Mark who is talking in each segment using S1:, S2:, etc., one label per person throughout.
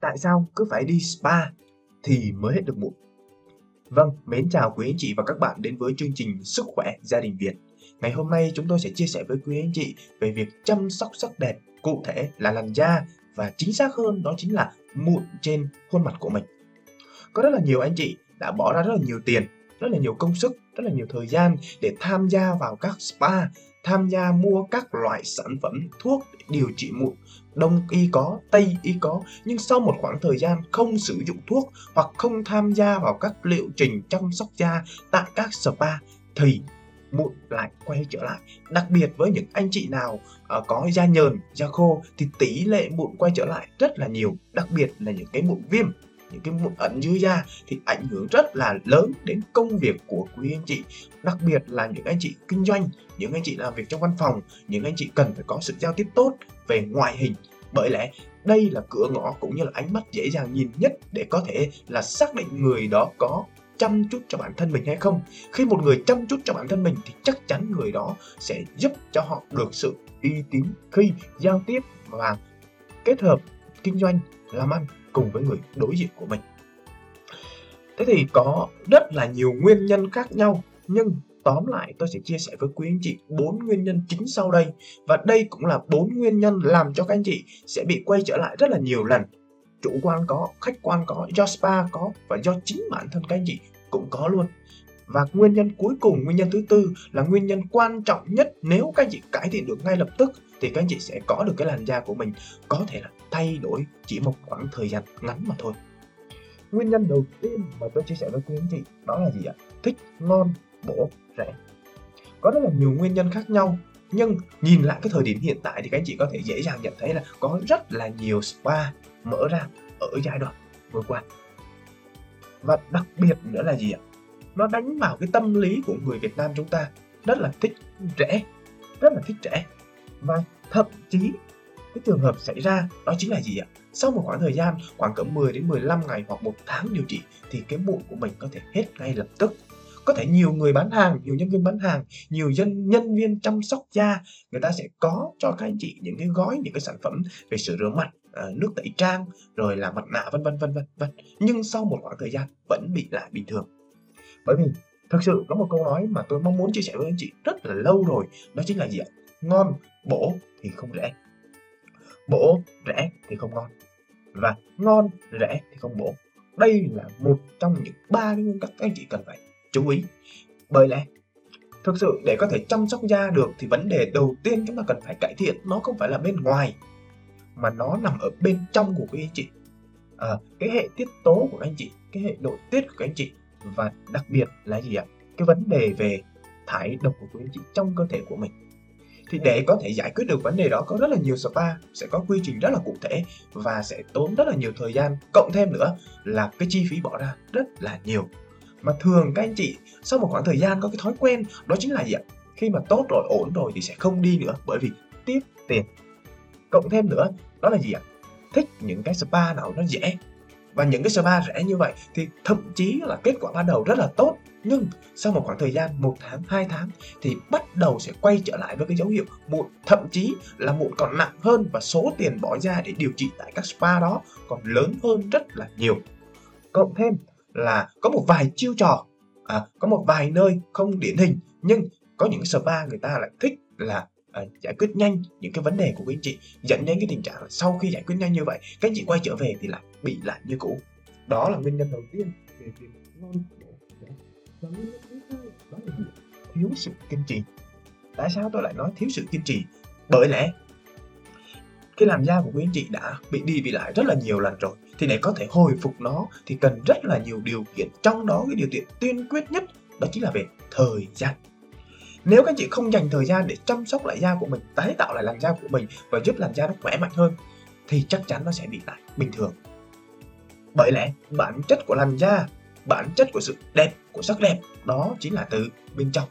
S1: tại sao cứ phải đi spa thì mới hết được mụn? Vâng, mến chào quý anh chị và các bạn đến với chương trình Sức khỏe gia đình Việt. Ngày hôm nay chúng tôi sẽ chia sẻ với quý anh chị về việc chăm sóc sắc đẹp, cụ thể là làn da và chính xác hơn đó chính là mụn trên khuôn mặt của mình. Có rất là nhiều anh chị đã bỏ ra rất là nhiều tiền, rất là nhiều công sức, rất là nhiều thời gian để tham gia vào các spa, tham gia mua các loại sản phẩm thuốc để điều trị mụn. Đông y có tây y có nhưng sau một khoảng thời gian không sử dụng thuốc hoặc không tham gia vào các liệu trình chăm sóc da tại các spa thì mụn lại quay trở lại. Đặc biệt với những anh chị nào uh, có da nhờn da khô thì tỷ lệ mụn quay trở lại rất là nhiều đặc biệt là những cái mụn viêm những cái mụn ẩn dưới da thì ảnh hưởng rất là lớn đến công việc của quý anh chị, đặc biệt là những anh chị kinh doanh, những anh chị làm việc trong văn phòng, những anh chị cần phải có sự giao tiếp tốt về ngoại hình. Bởi lẽ đây là cửa ngõ cũng như là ánh mắt dễ dàng nhìn nhất để có thể là xác định người đó có chăm chút cho bản thân mình hay không. Khi một người chăm chút cho bản thân mình thì chắc chắn người đó sẽ giúp cho họ được sự uy tín khi giao tiếp và kết hợp kinh doanh, làm ăn cùng với người đối diện của mình thế thì có rất là nhiều nguyên nhân khác nhau nhưng Tóm lại tôi sẽ chia sẻ với quý anh chị bốn nguyên nhân chính sau đây và đây cũng là bốn nguyên nhân làm cho các anh chị sẽ bị quay trở lại rất là nhiều lần. Chủ quan có, khách quan có, do spa có và do chính bản thân các anh chị cũng có luôn. Và nguyên nhân cuối cùng, nguyên nhân thứ tư là nguyên nhân quan trọng nhất nếu các anh chị cải thiện được ngay lập tức thì các anh chị sẽ có được cái làn da của mình có thể là thay đổi chỉ một khoảng thời gian ngắn mà thôi. Nguyên nhân đầu tiên mà tôi chia sẻ với quý anh chị đó là gì ạ? Thích ngon, bổ, rẻ. Có rất là nhiều nguyên nhân khác nhau nhưng nhìn lại cái thời điểm hiện tại thì các anh chị có thể dễ dàng nhận thấy là có rất là nhiều spa mở ra ở giai đoạn vừa qua. Và đặc biệt nữa là gì ạ? Nó đánh vào cái tâm lý của người Việt Nam chúng ta rất là thích rẻ, rất là thích rẻ. Và thậm chí cái trường hợp xảy ra đó chính là gì ạ? Sau một khoảng thời gian, khoảng cỡ 10 đến 15 ngày hoặc một tháng điều trị thì cái mụn của mình có thể hết ngay lập tức. Có thể nhiều người bán hàng, nhiều nhân viên bán hàng, nhiều dân, nhân viên chăm sóc da, người ta sẽ có cho các anh chị những cái gói, những cái sản phẩm về sữa rửa mặt à, nước tẩy trang, rồi là mặt nạ, vân vân vân vân vân. Nhưng sau một khoảng thời gian vẫn bị lại bình thường. Bởi vì thực sự có một câu nói mà tôi mong muốn chia sẻ với anh chị rất là lâu rồi, đó chính là gì ạ? Ngon bổ thì không rẻ. Bổ rẻ thì không ngon. Và ngon rẻ thì không bổ. Đây là một trong những ba cái nguyên tắc các anh chị cần phải chú ý. Bởi lẽ thực sự để có thể chăm sóc da được thì vấn đề đầu tiên chúng ta cần phải cải thiện nó không phải là bên ngoài mà nó nằm ở bên trong của các anh chị. À, cái hệ tiết tố của các anh chị cái hệ nội tiết của các anh chị và đặc biệt là gì ạ? Cái vấn đề về thải độc của các anh chị trong cơ thể của mình thì để có thể giải quyết được vấn đề đó có rất là nhiều spa sẽ có quy trình rất là cụ thể và sẽ tốn rất là nhiều thời gian. Cộng thêm nữa là cái chi phí bỏ ra rất là nhiều. Mà thường các anh chị sau một khoảng thời gian có cái thói quen đó chính là gì ạ? Khi mà tốt rồi ổn rồi thì sẽ không đi nữa bởi vì tiếp tiền. Cộng thêm nữa đó là gì ạ? Thích những cái spa nào nó rẻ và những cái spa rẻ như vậy thì thậm chí là kết quả ban đầu rất là tốt. Nhưng sau một khoảng thời gian một tháng hai tháng thì bắt đầu sẽ quay trở lại với cái dấu hiệu mụn thậm chí là mụn còn nặng hơn và số tiền bỏ ra để điều trị tại các spa đó còn lớn hơn rất là nhiều. Cộng thêm là có một vài chiêu trò à, có một vài nơi không điển hình nhưng có những spa người ta lại thích là à, giải quyết nhanh những cái vấn đề của các anh chị dẫn đến cái tình trạng là sau khi giải quyết nhanh như vậy các anh chị quay trở về thì lại bị lại như cũ. Đó là nguyên nhân đầu tiên về việc ngon và nguyên nhân thứ hai đó là thiếu sự kiên trì. Tại sao tôi lại nói thiếu sự kiên trì? Bởi lẽ cái làn da của quý anh chị đã bị đi bị lại rất là nhiều lần rồi thì để có thể hồi phục nó thì cần rất là nhiều điều kiện. Trong đó cái điều kiện tiên quyết nhất đó chính là về thời gian nếu các anh chị không dành thời gian để chăm sóc lại da của mình, tái tạo lại làn da của mình và giúp làn da nó khỏe mạnh hơn, thì chắc chắn nó sẽ bị lại. Bình thường. Bởi lẽ, bản chất của làn da, bản chất của sự đẹp, của sắc đẹp, đó chính là từ bên trong.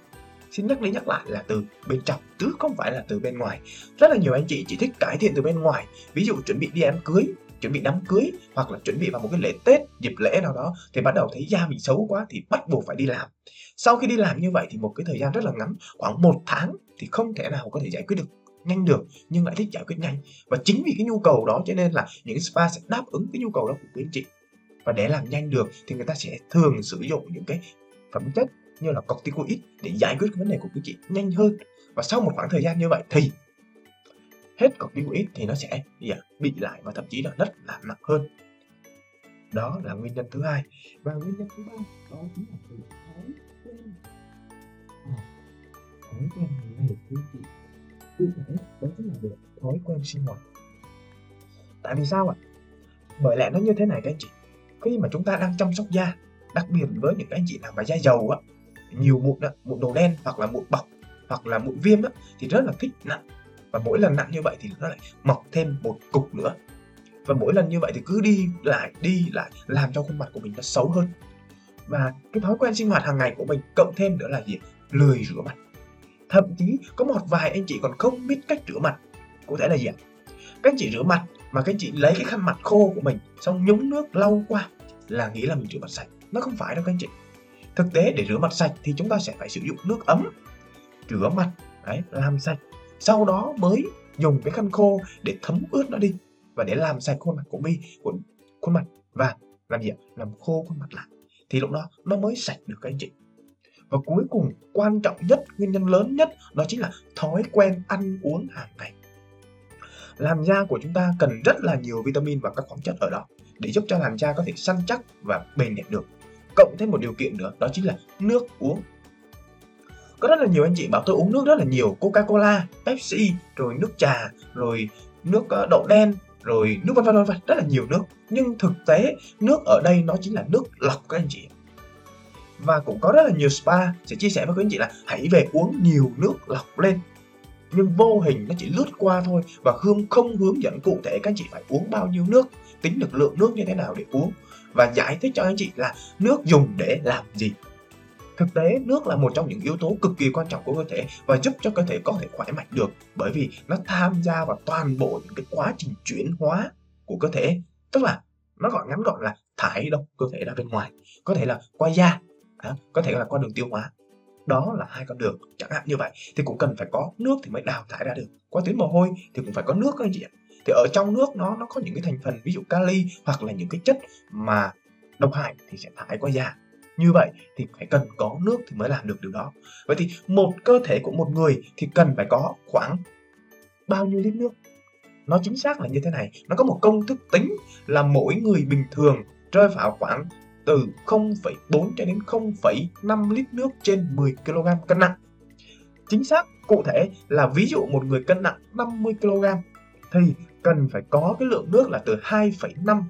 S1: Xin nhắc đi nhắc lại là từ bên trong, chứ không phải là từ bên ngoài. Rất là nhiều anh chị chỉ thích cải thiện từ bên ngoài. Ví dụ chuẩn bị đi ăn cưới chuẩn bị đám cưới hoặc là chuẩn bị vào một cái lễ tết, dịp lễ nào đó, thì bắt đầu thấy da mình xấu quá thì bắt buộc phải đi làm. Sau khi đi làm như vậy thì một cái thời gian rất là ngắn, khoảng một tháng thì không thể nào có thể giải quyết được, nhanh được, nhưng lại thích giải quyết nhanh. Và chính vì cái nhu cầu đó cho nên là những spa sẽ đáp ứng cái nhu cầu đó của quý anh chị. Và để làm nhanh được thì người ta sẽ thường sử dụng những cái phẩm chất như là corticoid để giải quyết cái vấn đề của quý chị nhanh hơn. Và sau một khoảng thời gian như vậy thì hết corticoid thì nó sẽ gì à, bị lại và thậm chí là rất là nặng hơn. Đó là nguyên nhân thứ hai. Và nguyên nhân thứ ba đó chính là từ thói quen. À, thói quen hàng ngày quý chị? Cụ thể đó chính là việc thói quen sinh hoạt. Tại vì sao ạ? Bởi lẽ nó như thế này các anh chị. Khi mà chúng ta đang chăm sóc da đặc biệt với những anh chị nào mà da dầu á nhiều mụn á mụn đầu đen hoặc là mụn bọc hoặc là mụn viêm á thì rất là thích nặng và mỗi lần nặng như vậy thì nó lại mọc thêm một cục nữa. Và mỗi lần như vậy thì cứ đi lại đi lại, làm cho khuôn mặt của mình nó xấu hơn. Và cái thói quen sinh hoạt hàng ngày của mình, cộng thêm nữa là gì? Lười rửa mặt. Thậm chí có một vài anh chị còn không biết cách rửa mặt. Cụ thể là gì ạ? Các anh chị rửa mặt mà các anh chị lấy cái khăn mặt khô của mình, xong nhúng nước lau qua là nghĩ là mình rửa mặt sạch. Nó không phải đâu các anh chị. Thực tế để rửa mặt sạch thì chúng ta sẽ phải sử dụng nước ấm. Rửa mặt, đấy, làm sạch sau đó mới dùng cái khăn khô để thấm ướt nó đi và để làm sạch khuôn mặt của mi của khuôn mặt và làm gì ạ? Làm khô khuôn mặt lại. Thì lúc đó nó mới sạch được các anh chị. Và cuối cùng, quan trọng nhất, nguyên nhân lớn nhất, đó chính là thói quen ăn uống hàng ngày. Làn da của chúng ta cần rất là nhiều vitamin và các khoáng chất ở đó để giúp cho làn da có thể săn chắc và bền đẹp được. Cộng thêm một điều kiện nữa, đó chính là nước uống có rất là nhiều anh chị bảo tôi uống nước rất là nhiều coca cola pepsi, rồi nước trà, rồi nước ờ, đậu đen, rồi nước vân vân vân rất là nhiều nước. Nhưng thực tế, nước ở đây nó chính là nước lọc các anh chị. Và cũng có rất là nhiều spa sẽ chia sẻ với các anh chị là hãy về uống nhiều nước lọc lên. Nhưng vô hình nó chỉ lướt qua thôi và Hương không hướng dẫn cụ thể các anh chị phải uống bao nhiêu nước, tính được lượng nước như thế nào để uống. Và giải thích cho anh chị là nước dùng để làm gì. Thực tế, nước là một trong những yếu tố cực kỳ quan trọng của cơ thể và giúp cho cơ thể có thể khỏe mạnh được bởi vì nó tham gia vào toàn bộ những cái quá trình chuyển hóa của cơ thể. Tức là nó gọi ngắn gọn là thải độc cơ thể ra bên ngoài. Có thể là qua da, có thể là qua đường tiêu hóa. Đó là hai con đường, chẳng hạn như vậy thì cũng cần phải có nước thì mới đào thải ra được. Qua tuyến mồ hôi thì cũng phải có nước các anh chị ạ. Thì ở trong nước nó nó có những cái thành phần ví dụ kali hoặc là những cái chất mà độc hại thì sẽ thải qua da như vậy thì phải cần có nước thì mới làm được điều đó. Vậy thì một cơ thể của một người thì cần phải có khoảng bao nhiêu lít nước? Nó chính xác là như thế này. Nó có một công thức tính là mỗi người bình thường rơi vào khoảng từ 0,4 cho đến 0,5 lít nước trên 10 kg cân nặng. Chính xác cụ thể là ví dụ một người cân nặng 50 kg thì cần phải có cái lượng nước là từ 2,5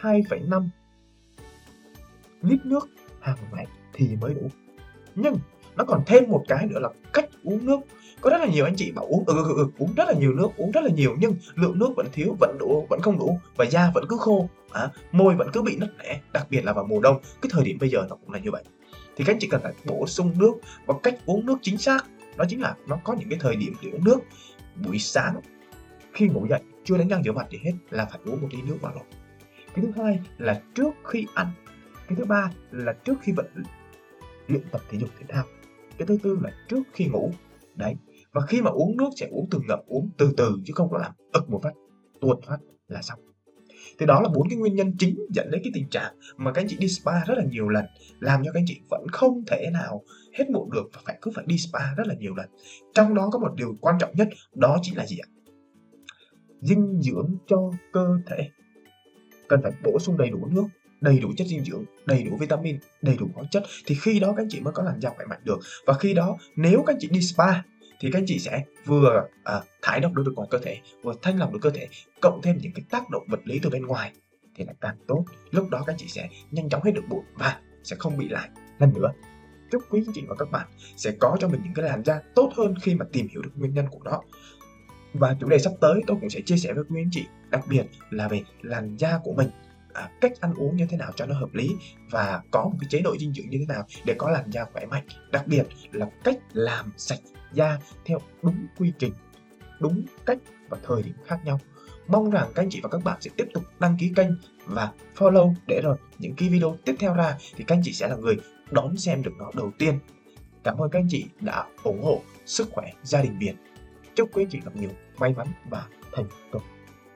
S1: 2,5 lít nước hàng ngày thì mới đủ. Nhưng nó còn thêm một cái nữa là cách uống nước. Có rất là nhiều anh chị bảo uống ừ, ừ, ừ, ừ uống rất là nhiều nước uống rất là nhiều nhưng lượng nước vẫn thiếu vẫn đủ vẫn không đủ và da vẫn cứ khô à, môi vẫn cứ bị nứt nẻ đặc biệt là vào mùa đông. Cái thời điểm bây giờ nó cũng là như vậy. Thì các anh chị cần phải bổ sung nước và cách uống nước chính xác. Đó chính là nó có những cái thời điểm để uống nước. Buổi sáng khi ngủ dậy chưa đánh răng rửa mặt gì hết là phải uống một ly nước vào rồi. Cái thứ hai là trước khi ăn cái thứ ba là trước khi vận luyện tập thể dục thể thao. Cái thứ tư là trước khi ngủ. Đấy. Và khi mà uống nước sẽ uống từng ngậm, uống từ từ chứ không có làm ực một phát, tuột phát là xong. Thì đó là bốn cái nguyên nhân chính dẫn đến cái tình trạng mà các anh chị đi spa rất là nhiều lần, làm cho các anh chị vẫn không thể nào hết mụn được và phải cứ phải đi spa rất là nhiều lần. Trong đó có một điều quan trọng nhất, đó chính là gì ạ? Dinh dưỡng cho cơ thể. Cần phải bổ sung đầy đủ nước đầy đủ chất dinh dưỡng, đầy đủ vitamin, đầy đủ khoáng chất thì khi đó các anh chị mới có làn da khỏe mạnh được. Và khi đó nếu các anh chị đi spa thì các anh chị sẽ vừa à, thải độc được ngoài cơ thể, vừa thanh lọc được cơ thể, cộng thêm những cái tác động vật lý từ bên ngoài thì là càng tốt. Lúc đó các anh chị sẽ nhanh chóng hết được bụi và sẽ không bị lại lần nữa. Chúc quý anh chị và các bạn sẽ có cho mình những cái làn da tốt hơn khi mà tìm hiểu được nguyên nhân của nó. Và chủ đề sắp tới tôi cũng sẽ chia sẻ với quý anh chị đặc biệt là về làn da của mình à, cách ăn uống như thế nào cho nó hợp lý và có một cái chế độ dinh dưỡng như thế nào để có làn da khỏe mạnh. Đặc biệt là cách làm sạch da theo đúng quy trình đúng cách và thời điểm khác nhau. Mong rằng các anh chị và các bạn sẽ tiếp tục đăng ký kênh và follow để rồi những cái video tiếp theo ra thì các anh chị sẽ là người đón xem được nó đầu tiên. Cảm ơn các anh chị đã ủng hộ sức khỏe gia đình Việt. Chúc quý anh chị gặp nhiều may mắn và thành công.